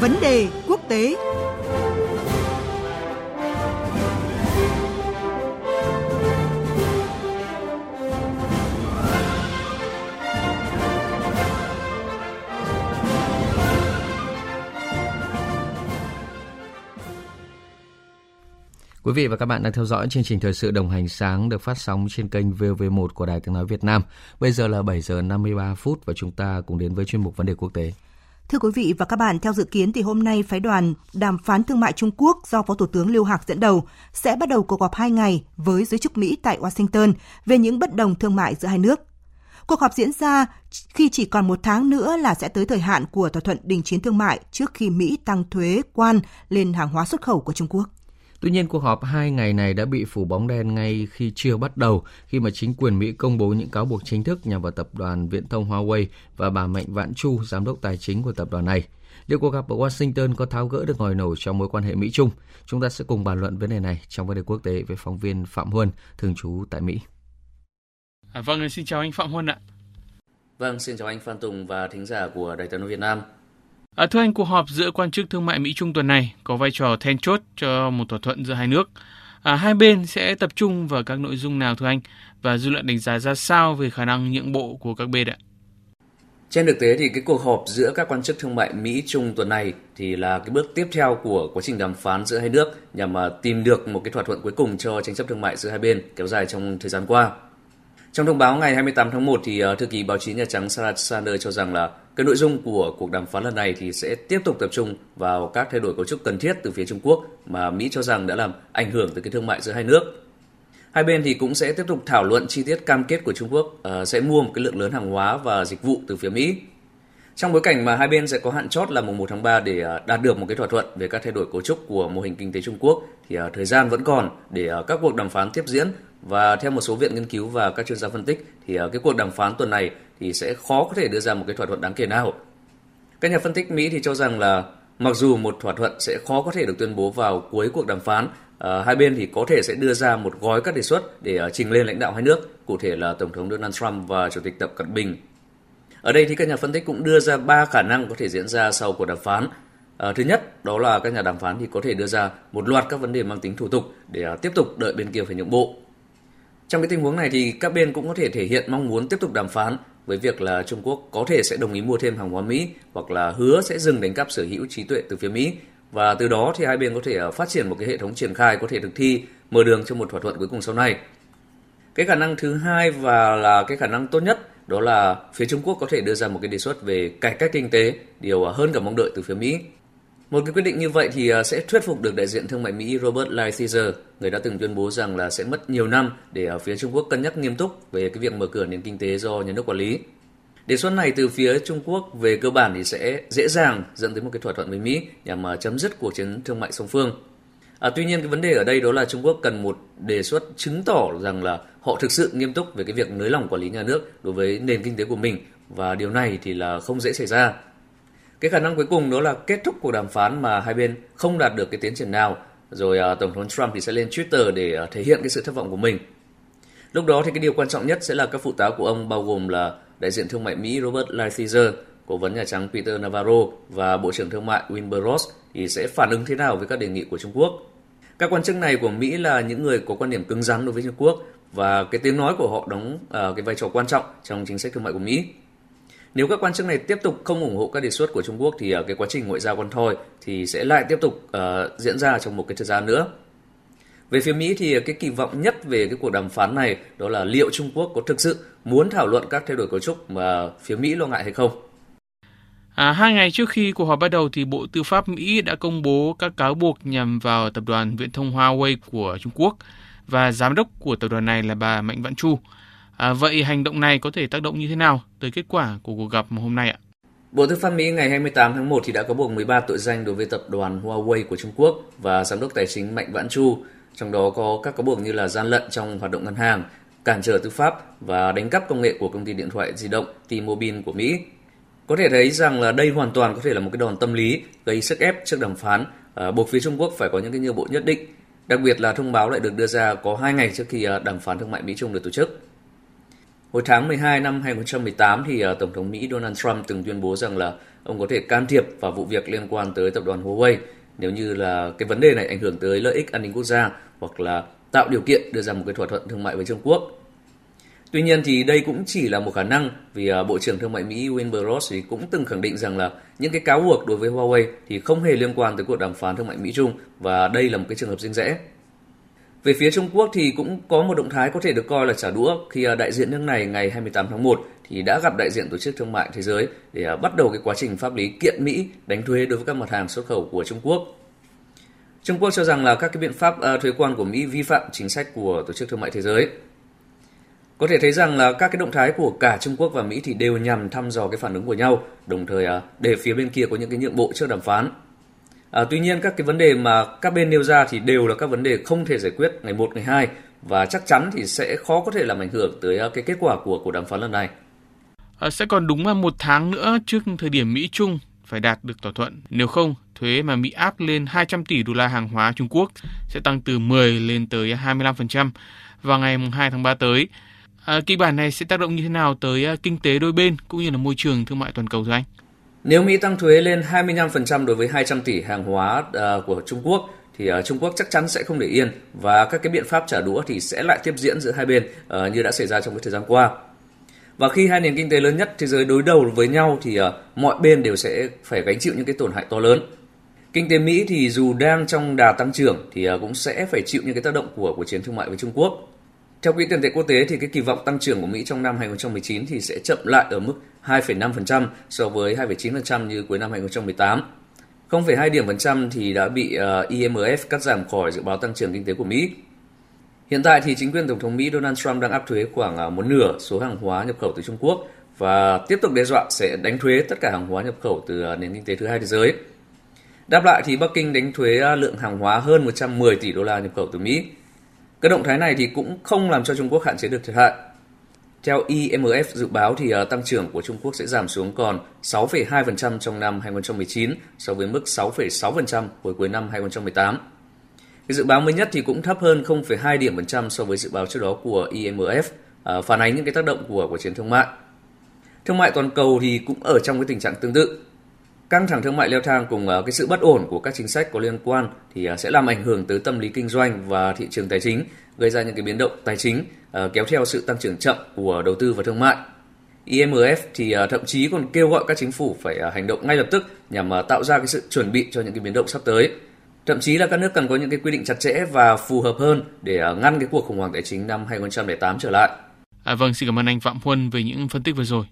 Vấn đề quốc tế Quý vị và các bạn đang theo dõi chương trình thời sự đồng hành sáng được phát sóng trên kênh VV1 của Đài Tiếng nói Việt Nam. Bây giờ là 7 giờ 53 phút và chúng ta cùng đến với chuyên mục vấn đề quốc tế. Thưa quý vị và các bạn, theo dự kiến thì hôm nay phái đoàn đàm phán thương mại Trung Quốc do Phó Thủ tướng Lưu Hạc dẫn đầu sẽ bắt đầu cuộc họp 2 ngày với giới chức Mỹ tại Washington về những bất đồng thương mại giữa hai nước. Cuộc họp diễn ra khi chỉ còn một tháng nữa là sẽ tới thời hạn của thỏa thuận đình chiến thương mại trước khi Mỹ tăng thuế quan lên hàng hóa xuất khẩu của Trung Quốc. Tuy nhiên, cuộc họp hai ngày này đã bị phủ bóng đen ngay khi chưa bắt đầu, khi mà chính quyền Mỹ công bố những cáo buộc chính thức nhằm vào tập đoàn viễn thông Huawei và bà Mạnh Vãn Chu, giám đốc tài chính của tập đoàn này. Liệu cuộc gặp ở Washington có tháo gỡ được ngòi nổ trong mối quan hệ Mỹ-Trung? Chúng ta sẽ cùng bàn luận vấn đề này trong vấn đề quốc tế với phóng viên Phạm Huân, thường trú tại Mỹ. À, vâng, xin chào anh Phạm Huân ạ. Vâng, xin chào anh Phan Tùng và thính giả của Đài tiếng nói Việt Nam. À, thưa anh, cuộc họp giữa quan chức thương mại Mỹ Trung tuần này có vai trò then chốt cho một thỏa thuận giữa hai nước. À, hai bên sẽ tập trung vào các nội dung nào thưa anh và dư luận đánh giá ra sao về khả năng nhượng bộ của các bên ạ? Trên thực tế thì cái cuộc họp giữa các quan chức thương mại Mỹ Trung tuần này thì là cái bước tiếp theo của quá trình đàm phán giữa hai nước nhằm mà tìm được một cái thỏa thuận cuối cùng cho tranh chấp thương mại giữa hai bên kéo dài trong thời gian qua. Trong thông báo ngày 28 tháng 1 thì à, thư ký báo chí Nhà Trắng Sarah Sanders cho rằng là cái nội dung của cuộc đàm phán lần này thì sẽ tiếp tục tập trung vào các thay đổi cấu trúc cần thiết từ phía Trung Quốc mà Mỹ cho rằng đã làm ảnh hưởng tới cái thương mại giữa hai nước. Hai bên thì cũng sẽ tiếp tục thảo luận chi tiết cam kết của Trung Quốc uh, sẽ mua một cái lượng lớn hàng hóa và dịch vụ từ phía Mỹ. Trong bối cảnh mà hai bên sẽ có hạn chót là mùng 1 tháng 3 để uh, đạt được một cái thỏa thuận về các thay đổi cấu trúc của mô hình kinh tế Trung Quốc thì uh, thời gian vẫn còn để uh, các cuộc đàm phán tiếp diễn và theo một số viện nghiên cứu và các chuyên gia phân tích thì cái cuộc đàm phán tuần này thì sẽ khó có thể đưa ra một cái thỏa thuận đáng kể nào. Các nhà phân tích Mỹ thì cho rằng là mặc dù một thỏa thuận sẽ khó có thể được tuyên bố vào cuối cuộc đàm phán, uh, hai bên thì có thể sẽ đưa ra một gói các đề xuất để uh, trình lên lãnh đạo hai nước, cụ thể là Tổng thống Donald Trump và Chủ tịch Tập Cận Bình. Ở đây thì các nhà phân tích cũng đưa ra ba khả năng có thể diễn ra sau cuộc đàm phán. À, thứ nhất, đó là các nhà đàm phán thì có thể đưa ra một loạt các vấn đề mang tính thủ tục để uh, tiếp tục đợi bên kia phải nhượng bộ. Trong cái tình huống này thì các bên cũng có thể thể hiện mong muốn tiếp tục đàm phán với việc là Trung Quốc có thể sẽ đồng ý mua thêm hàng hóa Mỹ hoặc là hứa sẽ dừng đánh cắp sở hữu trí tuệ từ phía Mỹ và từ đó thì hai bên có thể à, phát triển một cái hệ thống triển khai có thể thực thi mở đường cho một thỏa thuận cuối cùng sau này. Cái khả năng thứ hai và là cái khả năng tốt nhất đó là phía Trung Quốc có thể đưa ra một cái đề xuất về cải cách kinh tế, điều à, hơn cả mong đợi từ phía Mỹ. Một cái quyết định như vậy thì à, sẽ thuyết phục được đại diện thương mại Mỹ Robert Lighthizer, người đã từng tuyên bố rằng là sẽ mất nhiều năm để ở phía Trung Quốc cân nhắc nghiêm túc về cái việc mở cửa nền kinh tế do nhà nước quản lý. Đề xuất này từ phía Trung Quốc về cơ bản thì sẽ dễ dàng dẫn tới một cái thỏa thuận với Mỹ nhằm mà chấm dứt cuộc chiến thương mại song phương. À, tuy nhiên cái vấn đề ở đây đó là Trung Quốc cần một đề xuất chứng tỏ rằng là họ thực sự nghiêm túc về cái việc nới lỏng quản lý nhà nước đối với nền kinh tế của mình và điều này thì là không dễ xảy ra. Cái khả năng cuối cùng đó là kết thúc cuộc đàm phán mà hai bên không đạt được cái tiến triển nào, rồi uh, Tổng thống Trump thì sẽ lên Twitter để uh, thể hiện cái sự thất vọng của mình. Lúc đó thì cái điều quan trọng nhất sẽ là các phụ tá của ông bao gồm là đại diện thương mại Mỹ Robert Lighthizer, cố vấn Nhà Trắng Peter Navarro và Bộ trưởng Thương mại Wilbur Ross thì sẽ phản ứng thế nào với các đề nghị của Trung Quốc. Các quan chức này của Mỹ là những người có quan điểm cứng rắn đối với Trung Quốc và cái tiếng nói của họ đóng uh, cái vai trò quan trọng trong chính sách thương mại của Mỹ. Nếu các quan chức này tiếp tục không ủng hộ các đề xuất của Trung Quốc thì ờ, cái quá trình ngoại giao con thoi thì sẽ lại tiếp tục uh, diễn ra trong một cái thời gian nữa. Về phía Mỹ thì ờ, cái kỳ vọng nhất về cái cuộc đàm phán này đó là liệu Trung Quốc có thực sự muốn thảo luận các thay đổi cấu trúc mà phía Mỹ lo ngại hay không. À, hai ngày trước khi cuộc họp bắt đầu thì Bộ Tư pháp Mỹ đã công bố các cáo buộc nhằm vào tập đoàn viễn thông Huawei của Trung Quốc và giám đốc của tập đoàn này là bà Mạnh Vãn Chu. À, vậy hành động này có thể tác động như thế nào tới kết quả của cuộc gặp hôm nay ạ? Bộ Tư pháp Mỹ ngày 28 tháng 1 thì đã có buộc 13 tội danh đối với tập đoàn Huawei của Trung Quốc và giám đốc tài chính Mạnh Vãn Chu, trong đó có các cáo buộc như là gian lận trong hoạt động ngân hàng, cản trở tư pháp và đánh cắp công nghệ của công ty điện thoại di động T-Mobile của Mỹ. Có thể thấy rằng là đây hoàn toàn có thể là một cái đòn tâm lý gây sức ép trước đàm phán, à, buộc phía Trung Quốc phải có những cái nhượng bộ nhất định. Đặc biệt là thông báo lại được đưa ra có hai ngày trước khi à, đàm phán thương mại Mỹ Trung được tổ chức. Hồi tháng 12 năm 2018 thì ờ, Tổng thống Mỹ Donald Trump từng tuyên bố rằng là ông có thể can thiệp vào vụ việc liên quan tới tập đoàn Huawei nếu như là cái vấn đề này ảnh hưởng tới lợi ích an ninh quốc gia hoặc là tạo điều kiện đưa ra một cái thỏa thuận thương mại với Trung Quốc. Tuy nhiên thì đây cũng chỉ là một khả năng vì ờ, Bộ trưởng Thương mại Mỹ Wilbur Ross thì cũng từng khẳng định rằng là những cái cáo buộc đối với Huawei thì không hề liên quan tới cuộc đàm phán thương mại Mỹ-Trung và đây là một cái trường hợp riêng rẽ. Về phía Trung Quốc thì cũng có một động thái có thể được coi là trả đũa khi à, đại diện nước này ngày 28 tháng 1 thì đã gặp đại diện Tổ chức Thương mại Thế giới để à, bắt đầu cái quá trình pháp lý kiện Mỹ đánh thuế đối với các mặt hàng xuất khẩu của Trung Quốc. Trung Quốc cho rằng là các cái biện pháp à, thuế quan của Mỹ vi phạm chính sách của Tổ chức Thương mại Thế giới có thể thấy rằng là các cái động thái của cả Trung Quốc và Mỹ thì đều nhằm thăm dò cái phản ứng của nhau, đồng thời để phía bên kia có những cái nhượng bộ trước đàm phán. À, tuy nhiên các cái vấn đề mà các bên nêu ra thì đều là các vấn đề không thể giải quyết ngày 1, ngày 2 và chắc chắn thì sẽ khó có thể làm ảnh hưởng tới à, cái kết quả của cuộc đàm phán lần này. À, sẽ còn đúng là một tháng nữa trước thời điểm Mỹ Trung phải đạt được thỏa thuận. Nếu không, thuế mà Mỹ áp lên 200 tỷ đô la hàng hóa Trung Quốc sẽ tăng từ 10 lên tới 25% vào ngày 2 tháng 3 tới. À, kịch bản này sẽ tác động như thế nào tới à, kinh tế đôi bên cũng như là môi trường thương mại toàn cầu thưa anh? Nếu Mỹ tăng thuế lên 25% đối với 200 tỷ hàng hóa uh, của Trung Quốc thì uh, Trung Quốc chắc chắn sẽ không để yên và các cái biện pháp trả đũa thì sẽ lại tiếp diễn giữa hai bên uh, như đã xảy ra trong cái thời gian qua. Và khi hai nền kinh tế lớn nhất thế giới đối đầu với nhau thì uh, mọi bên đều sẽ phải gánh chịu những cái tổn hại to lớn. Kinh tế Mỹ thì dù đang trong đà tăng trưởng thì uh, cũng sẽ phải chịu những cái tác động của của chiến thương mại với Trung Quốc. Theo Quỹ tiền tệ quốc tế thì cái kỳ vọng tăng trưởng của Mỹ trong năm 2019 thì sẽ chậm lại ở mức 2,5% so với 2,9% như cuối năm 2018. 0,2 điểm phần trăm thì đã bị ờ, IMF cắt giảm khỏi dự báo tăng trưởng kinh tế của Mỹ. Hiện tại thì chính quyền Tổng thống Mỹ Donald Trump đang áp thuế khoảng ờ, một nửa số hàng hóa nhập khẩu từ Trung Quốc và tiếp tục đe dọa sẽ đánh thuế tất cả hàng hóa nhập khẩu từ ờ, nền kinh tế thứ hai thế giới. Đáp lại thì Bắc Kinh đánh thuế lượng hàng hóa hơn 110 tỷ đô la nhập khẩu từ Mỹ cái động thái này thì cũng không làm cho Trung Quốc hạn chế được thiệt hại. Theo IMF dự báo thì ờ, tăng trưởng của Trung Quốc sẽ giảm xuống còn 6,2% trong năm 2019 so với mức 6,6% hồi cuối năm 2018. Cái dự báo mới nhất thì cũng thấp hơn 0,2 điểm phần trăm so với dự báo trước đó của IMF, ờ, phản ánh những cái tác động của của chiến thương mại. Thương mại toàn cầu thì cũng ở trong cái tình trạng tương tự. Căng thẳng thương mại leo thang cùng ờ, cái sự bất ổn của các chính sách có liên quan thì ờ, sẽ làm ảnh hưởng tới tâm lý kinh doanh và thị trường tài chính, gây ra những cái biến động tài chính ờ, kéo theo sự tăng trưởng chậm của đầu tư và thương mại. IMF thì thậm chí còn kêu gọi các chính phủ phải hành động ngay lập tức nhằm tạo ra cái sự chuẩn bị cho những cái biến động sắp tới. Thậm chí là các nước cần có những cái quy định chặt chẽ và phù hợp hơn để ngăn cái cuộc khủng hoảng tài chính năm 2008 trở lại. À, vâng, xin cảm ơn anh Phạm Huân về những phân tích vừa rồi.